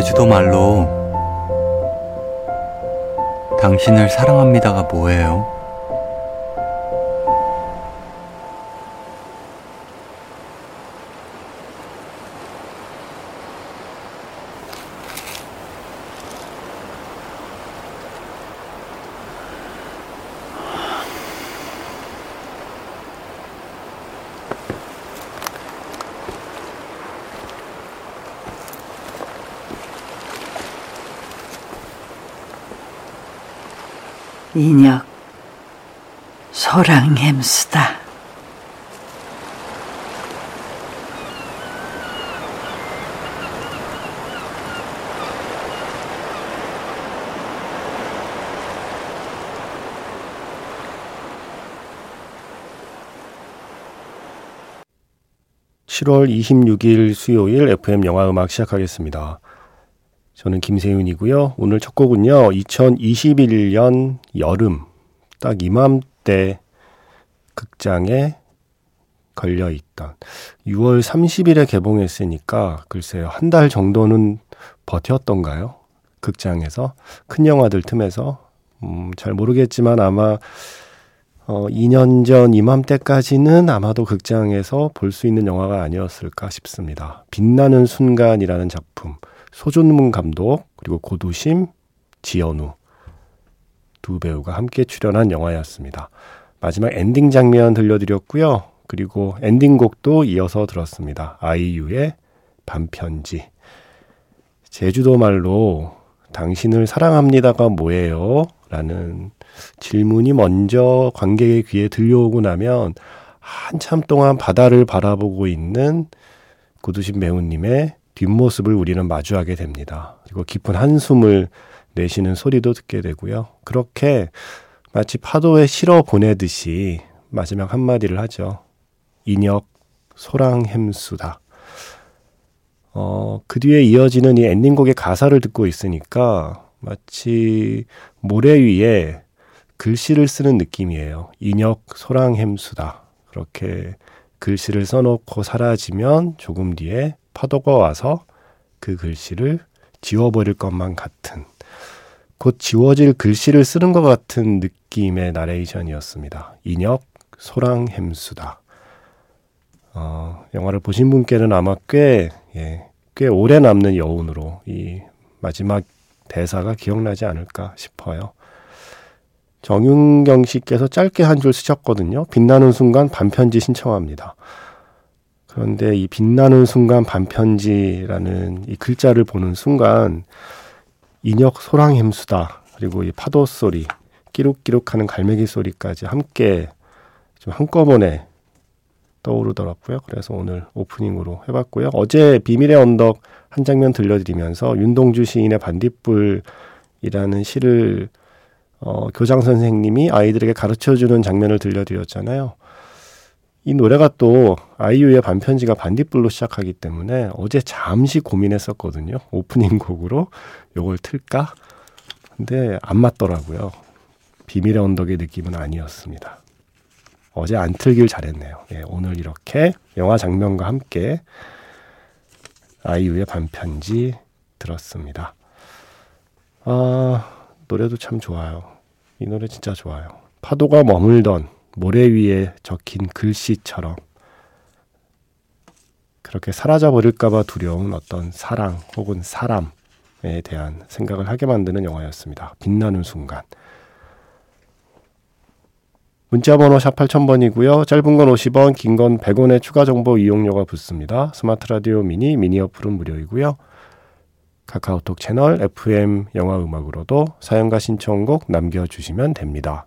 제주도 말로 당신을 사랑합니다가 뭐예요? 인혁 소랑 햄수다. 7월 26일 수요일 FM 영화 음악 시작하겠습니다. 저는 김세윤이고요. 오늘 첫 곡은요. 2021년 여름 딱 이맘때 극장에 걸려 있던 6월 30일에 개봉했으니까 글쎄요. 한 달 정도는 버텼던가요? 극장에서 큰 영화들 틈에서 음, 잘 모르겠지만 아마 어, 2년 전 이맘때까지는 아마도 극장에서 볼 수 있는 영화가 아니었을까 싶습니다. 빛나는 순간이라는 작품. 소준문 감독, 그리고 고두심, 지연우 두 배우가 함께 출연한 영화였습니다. 마지막 엔딩 장면 들려드렸고요. 그리고 엔딩곡도 이어서 들었습니다. 아이유의 반편지. 제주도 말로 당신을 사랑합니다가 뭐예요? 라는 질문이 먼저 관객의 귀에 들려오고 나면 한참 동안 바다를 바라보고 있는 고두심 배우님의 뒷모습을 우리는 마주하게 됩니다. 그리고 깊은 한숨을 내쉬는 소리도 듣게 되고요. 그렇게 마치 파도에 실어 보내듯이 마지막 한마디를 하죠. 이녁 소랑 햄수다. 어, 그 뒤에 이어지는 이 엔딩곡의 가사를 듣고 있으니까 마치 모래 위에 글씨를 쓰는 느낌이에요. 이녁 소랑 햄수다. 그렇게 글씨를 써놓고 사라지면 조금 뒤에 파도가 와서 그 글씨를 지워버릴 것만 같은 곧 지워질 글씨를 쓰는 것 같은 느낌의 나레이션이었습니다. 인혁 소랑 햄수다. 어, 영화를 보신 분께는 아마 꽤, 예, 꽤 오래 남는 여운으로 이 마지막 대사가 기억나지 않을까 싶어요. 정윤경 씨께서 짧게 한 줄 쓰셨거든요. 빛나는 순간 반편지 신청합니다. 그런데 이 빛나는 순간 반편지라는 이 글자를 보는 순간 인혁 소랑 햄수다 그리고 이 파도 소리 끼룩끼룩하는 갈매기 소리까지 함께 좀 한꺼번에 떠오르더라고요. 그래서 오늘 오프닝으로 해봤고요. 어제 비밀의 언덕 한 장면 들려드리면서 윤동주 시인의 반딧불이라는 시를 어, 교장 선생님이 아이들에게 가르쳐주는 장면을 들려드렸잖아요. 이 노래가 또 아이유의 반편지가 반딧불로 시작하기 때문에 어제 잠시 고민했었거든요. 오프닝 곡으로 요걸 틀까? 근데 안 맞더라고요. 비밀의 언덕의 느낌은 아니었습니다. 어제 안 틀길 잘했네요. 예, 오늘 이렇게 영화 장면과 함께 아이유의 반편지 들었습니다. 아, 노래도 참 좋아요. 이 노래 진짜 좋아요. 파도가 머물던 모래 위에 적힌 글씨처럼 그렇게 사라져 버릴까봐 두려운 어떤 사랑 혹은 사람에 대한 생각을 하게 만드는 영화였습니다. 빛나는 순간. 문자번호 샵 8000번이고요. 짧은 건 50원, 긴 건 100원의 추가 정보 이용료가 붙습니다. 스마트 라디오 미니, 미니 어플은 무료이고요. 카카오톡 채널 FM 영화 음악으로도 사연과 신청곡 남겨주시면 됩니다.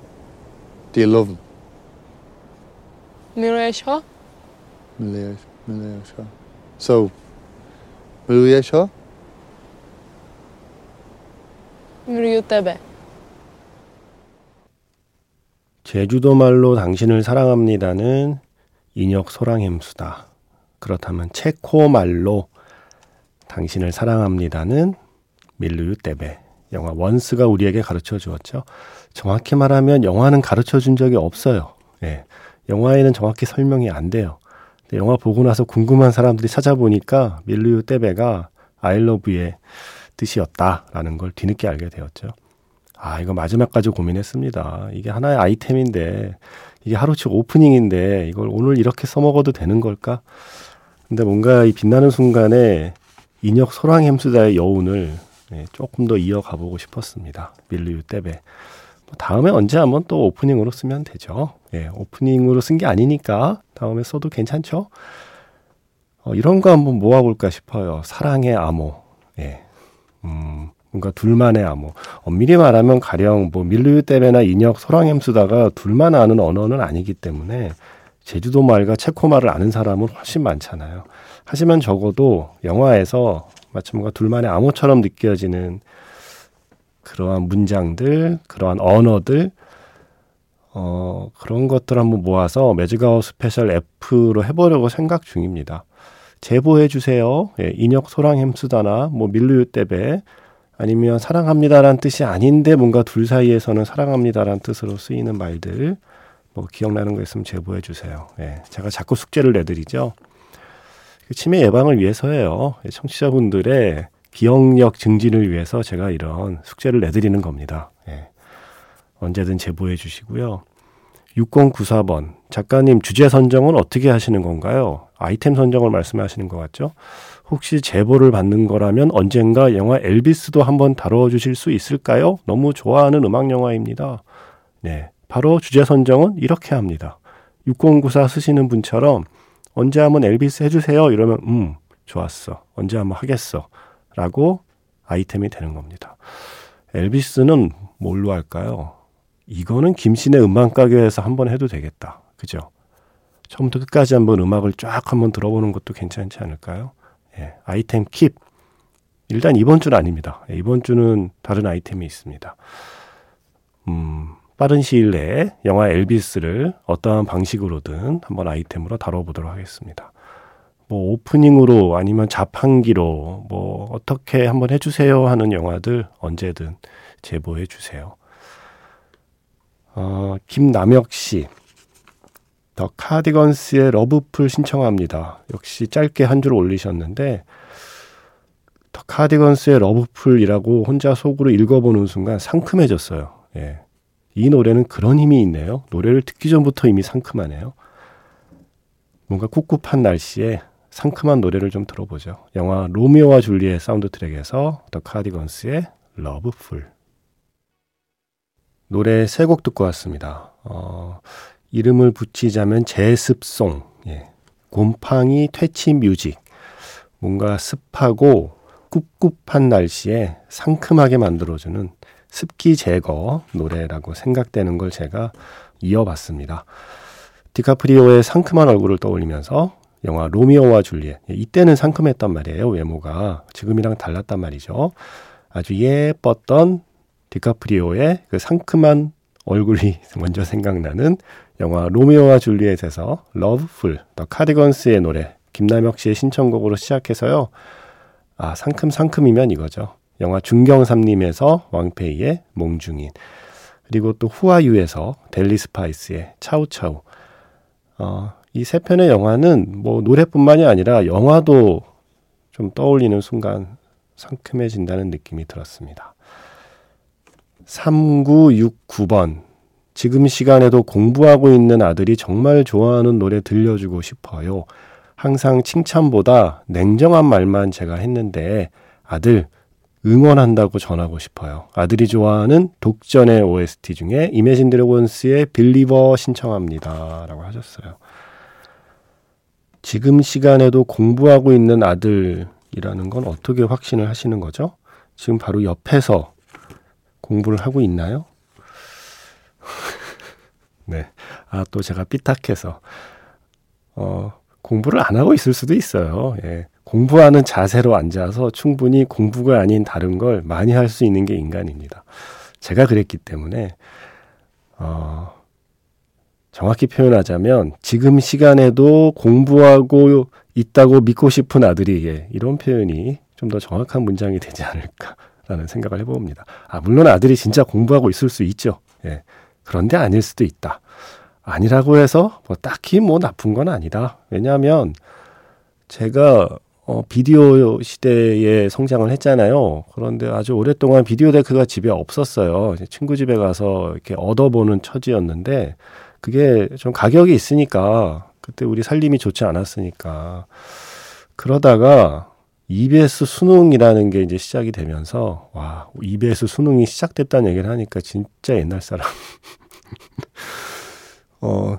Do you love him? 미래셔? Malia, Malia Shaw. So, Malia Shaw? 미래유 때베. 제주도 말로 당신을 사랑합니다는 인역 소랑햄수다. 그렇다면 체코 말로 당신을 사랑합니다는 밀루유 떼베. 영화 원스가 우리에게 가르쳐 주었죠. 정확히 말하면 영화는 가르쳐 준 적이 없어요. 예. 영화에는 정확히 설명이 안 돼요. 영화 보고 나서 궁금한 사람들이 찾아보니까 밀루유 떼베가 아이러브의 뜻이었다라는 걸 뒤늦게 알게 되었죠. 아, 이거 마지막까지 고민했습니다. 이게 하나의 아이템인데, 이게 하루치 오프닝인데, 이걸 오늘 이렇게 써먹어도 되는 걸까? 근데 뭔가 이 빛나는 순간에 인혁 소랑 햄수다의 여운을 네, 조금 더 이어가 보고 싶었습니다. 밀리유 떼베. 뭐 다음에 언제 한번 또 오프닝으로 쓰면 되죠. 예, 오프닝으로 쓴 게 아니니까 다음에 써도 괜찮죠? 어, 이런 거 한번 모아볼까 싶어요. 사랑의 암호. 예. 음, 뭔가 둘만의 암호. 엄밀히 말하면 가령 뭐 밀르유 떼베나 인혁 소랑햄수다가 둘만 아는 언어는 아니기 때문에 제주도 말과 체코 말을 아는 사람은 훨씬 많잖아요. 하지만 적어도 영화에서 마치 뭔가 둘만의 암호처럼 느껴지는 그러한 문장들, 그러한 언어들, 어, 그런 것들 한번 모아서 magic hour special F로 해보려고 생각 중입니다. 제보해 주세요. 예, 이녁 소랑 햄수다나 뭐 miluju tebe 아니면 사랑합니다란 뜻이 아닌데 뭔가 둘 사이에서는 사랑합니다란 뜻으로 쓰이는 말들 뭐 기억나는 거 있으면 제보해 주세요. 예, 제가 자꾸 숙제를 내드리죠. 그 치매 예방을 위해서예요. 청취자분들의 기억력 증진을 위해서 제가 이런 숙제를 내드리는 겁니다. 예. 언제든 제보해 주시고요. 6094번. 작가님 주제 선정은 어떻게 하시는 건가요? 아이템 선정을 말씀하시는 것 같죠? 혹시 제보를 받는 거라면 언젠가 영화 엘비스도 한번 다뤄주실 수 있을까요? 너무 좋아하는 음악 영화입니다. 네. 바로 주제 선정은 이렇게 합니다. 6094 쓰시는 분처럼 언제 한번 엘비스 해주세요. 이러면, 음, 좋았어. 언제 한번 하겠어. 라고 아이템이 되는 겁니다. 엘비스는 뭘로 할까요? 이거는 김신의 음반가게에서 한번 해도 되겠다. 그죠? 처음부터 끝까지 한번 음악을 쫙 한번 들어보는 것도 괜찮지 않을까요? 예, 아이템 킵. 일단 이번 주는 아닙니다. 예, 이번 주는 다른 아이템이 있습니다. 음, 빠른 시일 내에 영화 엘비스를 어떠한 방식으로든 한번 아이템으로 다뤄보도록 하겠습니다. 뭐 오프닝으로 아니면 자판기로 뭐 어떻게 한번 해주세요 하는 영화들 언제든 제보해 주세요. 어, 김남혁 씨. 더 카디건스의 러브풀 신청합니다. 역시 짧게 한 줄 올리셨는데 The Cardigans의 Lovefool이라고 혼자 속으로 읽어보는 순간 상큼해졌어요. 예. 이 노래는 그런 힘이 있네요. 노래를 듣기 전부터 이미 상큼하네요. 뭔가 꿉꿉한 날씨에 상큼한 노래를 좀 들어보죠. 영화 로미오와 줄리엣 사운드 트랙에서 The Cardigans의 Lovefool. 노래 세 곡 듣고 왔습니다. 어, 이름을 붙이자면 제습송, 예. 곰팡이 퇴치 music. 뭔가 습하고 꿉꿉한 날씨에 상큼하게 만들어주는 습기 제거 노래라고 생각되는 걸 제가 이어봤습니다. 디카프리오의 상큼한 얼굴을 떠올리면서 영화 로미오와 줄리엣. 이때는 상큼했단 말이에요. 외모가. 지금이랑 달랐단 말이죠. 아주 예뻤던 디카프리오의 그 상큼한 얼굴이 먼저 생각나는 영화 로미오와 줄리엣에서 Lovefool, The Cardigans의 노래, 김남혁 씨의 신청곡으로 시작해서요. 아, 상큼 상큼이면 이거죠. 영화 중경삼림에서 왕페이의 몽중인 그리고 또 후아유에서 델리 스파이스의 차우차우 어, 이 세 편의 영화는 뭐 노래뿐만이 아니라 영화도 좀 떠올리는 순간 상큼해진다는 느낌이 들었습니다. 3969번 지금 시간에도 공부하고 있는 아들이 정말 좋아하는 노래 들려주고 싶어요. 항상 칭찬보다 냉정한 말만 제가 했는데 아들 응원한다고 전하고 싶어요. 아들이 좋아하는 독전의 OST 중에 이매진 드래곤스의 빌리버 신청합니다. 라고 하셨어요. 지금 시간에도 공부하고 있는 아들이라는 건 어떻게 확신을 하시는 거죠? 지금 바로 옆에서 공부를 하고 있나요? 네. 아, 또 제가 삐딱해서, 어, 공부를 안 하고 있을 수도 있어요. 예. 공부하는 자세로 앉아서 충분히 공부가 아닌 다른 걸 많이 할 수 있는 게 인간입니다. 제가 그랬기 때문에, 어, 정확히 표현하자면 지금 시간에도 공부하고 있다고 믿고 싶은 아들이 예, 이런 표현이 좀 더 정확한 문장이 되지 않을까라는 생각을 해봅니다. 아, 물론 아들이 진짜 공부하고 있을 수 있죠. 예. 그런데 아닐 수도 있다. 아니라고 해서 뭐 딱히 뭐 나쁜 건 아니다. 왜냐하면 제가 어, 비디오 시대에 성장을 했잖아요. 그런데 아주 오랫동안 비디오 데크가 집에 없었어요. 친구 집에 가서 이렇게 얻어보는 처지였는데 그게 좀 가격이 있으니까 그때 우리 살림이 좋지 않았으니까 그러다가 EBS 수능이라는 게 이제 시작이 되면서 와 EBS 수능이 시작됐다는 얘기를 하니까 진짜 옛날 사람 어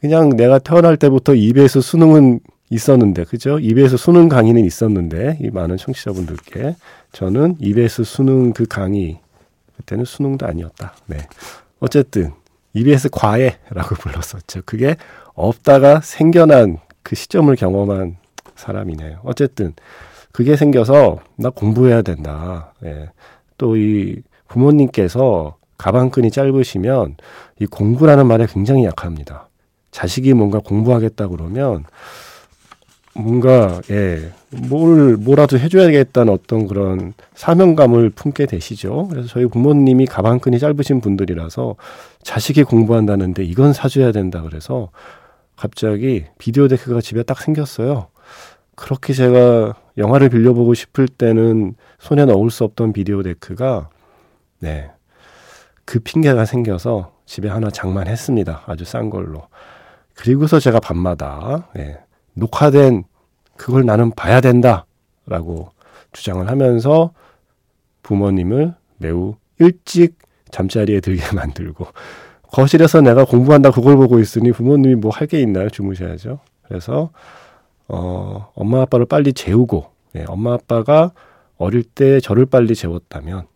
그냥 내가 태어날 때부터 EBS 수능은 있었는데 그죠? EBS 수능 강의는 있었는데 이 많은 청취자분들께 저는 EBS 수능 그 강의 그때는 수능도 아니었다. 네. 어쨌든 EBS 과외라고 불렀었죠. 그게 없다가 생겨난 그 시점을 경험한 사람이네요. 어쨌든 그게 생겨서 나 공부해야 된다. 예. 또 이 부모님께서 가방끈이 짧으시면 이 공부라는 말에 굉장히 약합니다. 자식이 뭔가 공부하겠다 그러면 뭔가 예 뭘 뭐라도 해줘야겠다는 어떤 그런 사명감을 품게 되시죠. 그래서 저희 부모님이 가방끈이 짧으신 분들이라서 자식이 공부한다는데 이건 사줘야 된다 그래서 갑자기 비디오 데크가 집에 딱 생겼어요. 그렇게 제가 영화를 빌려보고 싶을 때는 손에 넣을 수 없던 비디오 데크가 네. 그 핑계가 생겨서 집에 하나 장만했습니다. 아주 싼 걸로. 그리고서 제가 밤마다 네. 녹화된 그걸 나는 봐야 된다라고 주장을 하면서 부모님을 매우 일찍 잠자리에 들게 만들고 거실에서 내가 공부한다 그걸 보고 있으니 부모님이 뭐 할 게 있나요? 주무셔야죠. 그래서 어, 엄마 아빠를 빨리 재우고 예, 엄마 아빠가 어릴 때 저를 빨리 재웠다면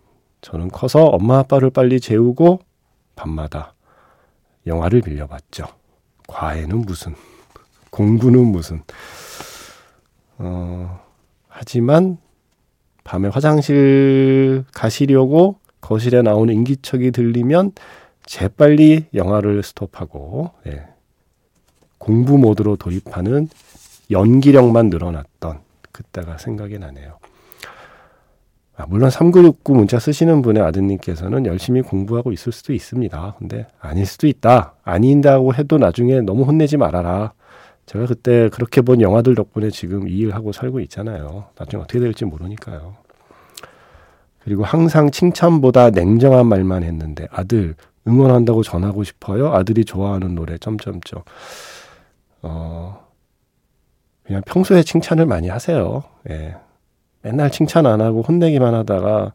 저는 커서 엄마 아빠를 빨리 재우고 밤마다 영화를 빌려봤죠. 과외는 무슨 공부는 무슨 어, 하지만 밤에 화장실 가시려고 거실에 나오는 인기척이 들리면 재빨리 영화를 스톱하고 예, 공부 모드로 돌입하는 연기력만 늘어났던 그때가 생각이 나네요. 아, 물론 3969 문자 쓰시는 분의 아드님께서는 열심히 공부하고 있을 수도 있습니다. 근데 아닐 수도 있다. 아닌다고 해도 나중에 너무 혼내지 말아라. 제가 그때 그렇게 본 영화들 덕분에 지금 이 일하고 살고 있잖아요. 나중에 어떻게 될지 모르니까요. 그리고 항상 칭찬보다 냉정한 말만 했는데 아들 응원한다고 전하고 싶어요. 아들이 좋아하는 노래 점점점. 어 그냥 평소에 칭찬을 많이 하세요. 예. 맨날 칭찬 안 하고 혼내기만 하다가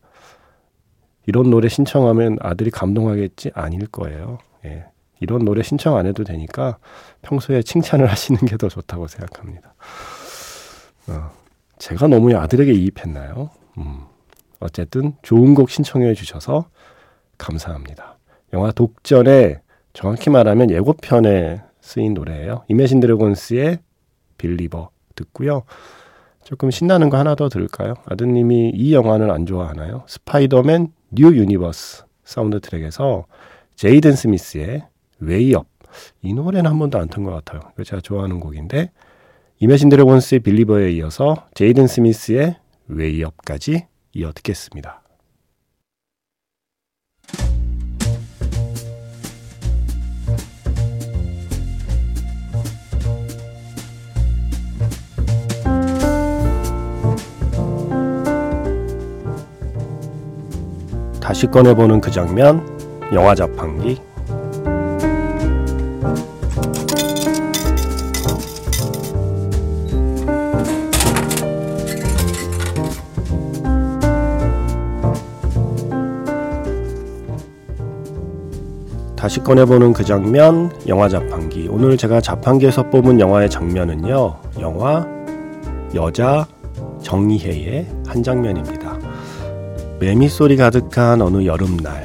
이런 노래 신청하면 아들이 감동하겠지 아닐 거예요. 예. 이런 노래 신청 안 해도 되니까 평소에 칭찬을 하시는 게 더 좋다고 생각합니다. 어, 제가 너무 아들에게 이입했나요? 음, 어쨌든 좋은 곡 신청해 주셔서 감사합니다. 영화 독전에 정확히 말하면 예고편에 쓰인 노래예요. Imagine Dragons의 Believer 듣고요. 조금 신나는 거 하나 더 들을까요? 아드님이 이 영화는 안 좋아하나요? 스파이더맨 뉴 유니버스 사운드 트랙에서 제이든 스미스의 Way Up 이 노래는 한 번도 안 튼 것 같아요. 이거 제가 좋아하는 곡인데 Imagine Dragons의 Believer에 이어서 제이든 스미스의 Way Up까지 이어 듣겠습니다. 다시 꺼내보는 그 장면, 영화 자판기. 다시 꺼내보는 그 장면, 영화 자판기. 오늘 제가 자판기에서 뽑은 영화의 장면은요, 영화 여자 정희혜의 한 장면입니다. 매미 소리 가득한 어느 여름날,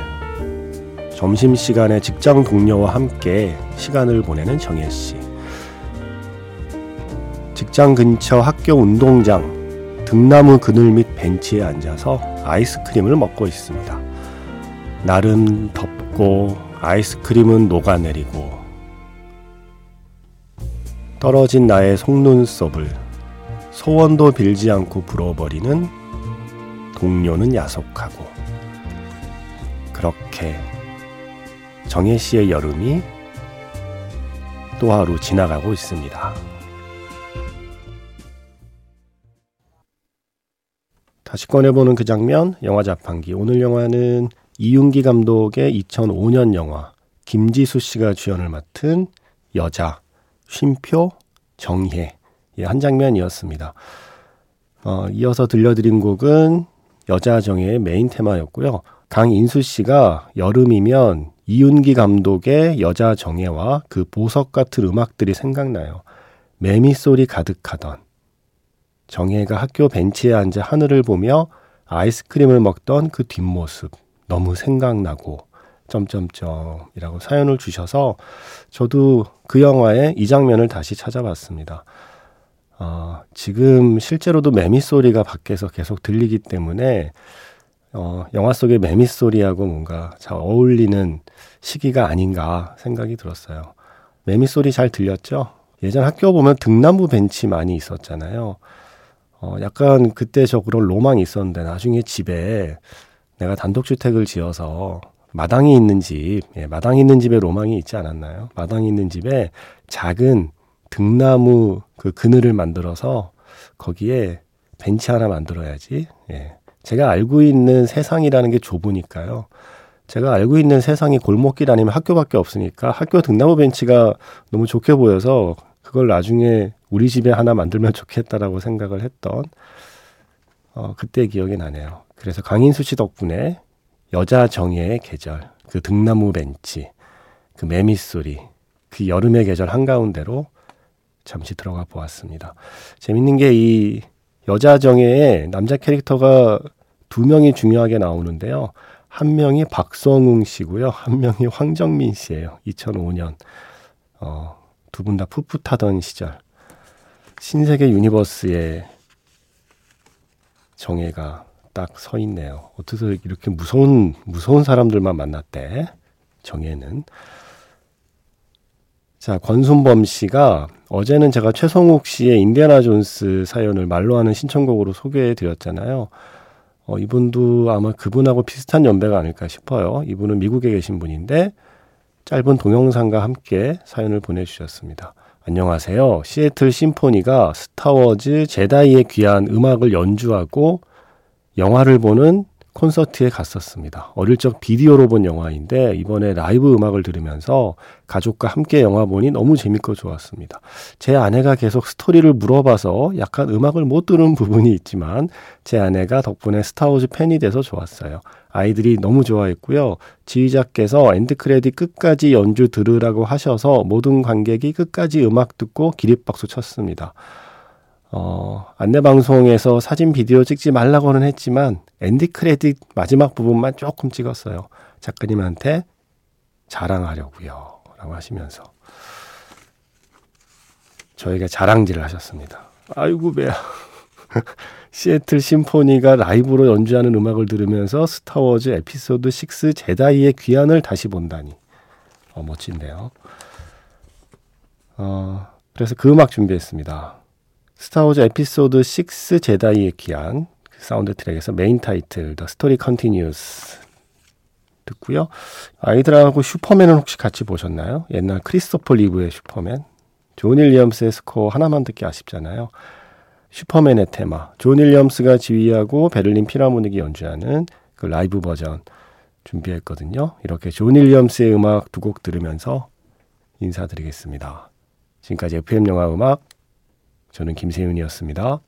점심 시간에 직장 동료와 함께 시간을 보내는 정혜 씨. 직장 근처 학교 운동장 등나무 그늘 밑 벤치에 앉아서 아이스크림을 먹고 있습니다. 날은 덥고 아이스크림은 녹아내리고 떨어진 나의 속눈썹을 소원도 빌지 않고 불어버리는 동료는 야속하고 그렇게 정혜 씨의 여름이 또 하루 지나가고 있습니다. 다시 꺼내보는 그 장면, 영화 자판기. 오늘 영화는 이윤기 감독의 2005년 영화, 김지수 씨가 주연을 맡은 여자, 쉼표, 정희의 한 장면이었습니다. 어, 이어서 들려드린 곡은 여자 정혜의 메인 테마였고요. 강인수 씨가 여름이면 이윤기 감독의 여자 정혜와 그 보석 같은 음악들이 생각나요. 매미 소리 가득하던 정혜가 학교 벤치에 앉아 하늘을 보며 아이스크림을 먹던 그 뒷모습 너무 생각나고 점점점이라고 사연을 주셔서 저도 그 영화의 이 장면을 다시 찾아봤습니다. 어, 지금 실제로도 매미 소리가 밖에서 계속 들리기 때문에 어, 영화 속의 매미 소리하고 뭔가 잘 어울리는 시기가 아닌가 생각이 들었어요. 매미 소리 잘 들렸죠? 예전 학교 보면 등나무 벤치 많이 있었잖아요. 어, 약간 그때 저 그런 로망이 있었는데 나중에 집에 내가 단독주택을 지어서 마당이 있는 집, 예, 마당이 있는 집에 로망이 있지 않았나요? 마당이 있는 집에 작은 등나무 그 그늘을 만들어서 거기에 벤치 하나 만들어야지. 예. 제가 알고 있는 세상이라는 게 좁으니까요. 제가 알고 있는 세상이 골목길 아니면 학교밖에 없으니까 학교 등나무 벤치가 너무 좋게 보여서 그걸 나중에 우리 집에 하나 만들면 좋겠다라고 생각을 했던 어, 그때 기억이 나네요. 그래서 강인수 씨 덕분에 여자 정예의 계절, 그 등나무 벤치, 그 매미 소리, 그 여름의 계절 한가운데로 잠시 들어가 보았습니다. 재밌는 게 이 여자 정예의 남자 캐릭터가 두 명이 중요하게 나오는데요. 한 명이 박성웅 씨고요. 한 명이 황정민 씨예요. 2005년. 어, 두 분 다 풋풋하던 시절. 신세계 universe의 정예가 딱 서 있네요. 어떻게 이렇게 무서운 무서운 사람들만 만났대? 정예는 자 권순범 씨가 어제는 제가 최성욱 씨의 인디아나 존스 사연을 말로 하는 신청곡으로 소개해 드렸잖아요. 어, 이분도 아마 그분하고 비슷한 연배가 아닐까 싶어요. 이분은 미국에 계신 분인데 짧은 동영상과 함께 사연을 보내주셨습니다. 안녕하세요. 시애틀 심포니가 스타워즈 제다이의 귀환 음악을 연주하고 영화를 보는 콘서트에 갔었습니다. 어릴 적 비디오로 본 영화인데 이번에 라이브 음악을 들으면서 가족과 함께 영화 보니 너무 재밌고 좋았습니다. 제 아내가 계속 스토리를 물어봐서 약간 음악을 못 들은 부분이 있지만 제 아내가 덕분에 스타워즈 팬이 돼서 좋았어요. 아이들이 너무 좋아했고요. 지휘자께서 end credit 끝까지 연주 들으라고 하셔서 모든 관객이 끝까지 음악 듣고 기립박수 쳤습니다. 어, 안내방송에서 사진 비디오 찍지 말라고는 했지만 엔디 크레딧 마지막 부분만 조금 찍었어요. 작가님한테 자랑하려고요. 라고 하시면서 저에게 자랑질을 하셨습니다. 아이고 배야. 시애틀 심포니가 라이브로 연주하는 음악을 들으면서 스타워즈 에피소드 6 제다이의 귀환을 다시 본다니. 어, 멋진데요. 어, 그래서 그 음악 준비했습니다. 스타워즈 에피소드 6 제다이의 귀환 그 사운드 트랙에서 Main Title The Story Continues 듣고요. 아이들하고 슈퍼맨은 혹시 같이 보셨나요? 옛날 크리스토퍼 리브의 슈퍼맨. 존 윌리엄스의 스코어 하나만 듣기 아쉽잖아요. 슈퍼맨의 테마. 존 윌리엄스가 지휘하고 베를린 필하모닉이 연주하는 그 라이브 버전 준비했거든요. 이렇게 존 윌리엄스의 음악 두 곡 들으면서 인사드리겠습니다. 지금까지 FM 영화 음악 저는 김세윤이었습니다.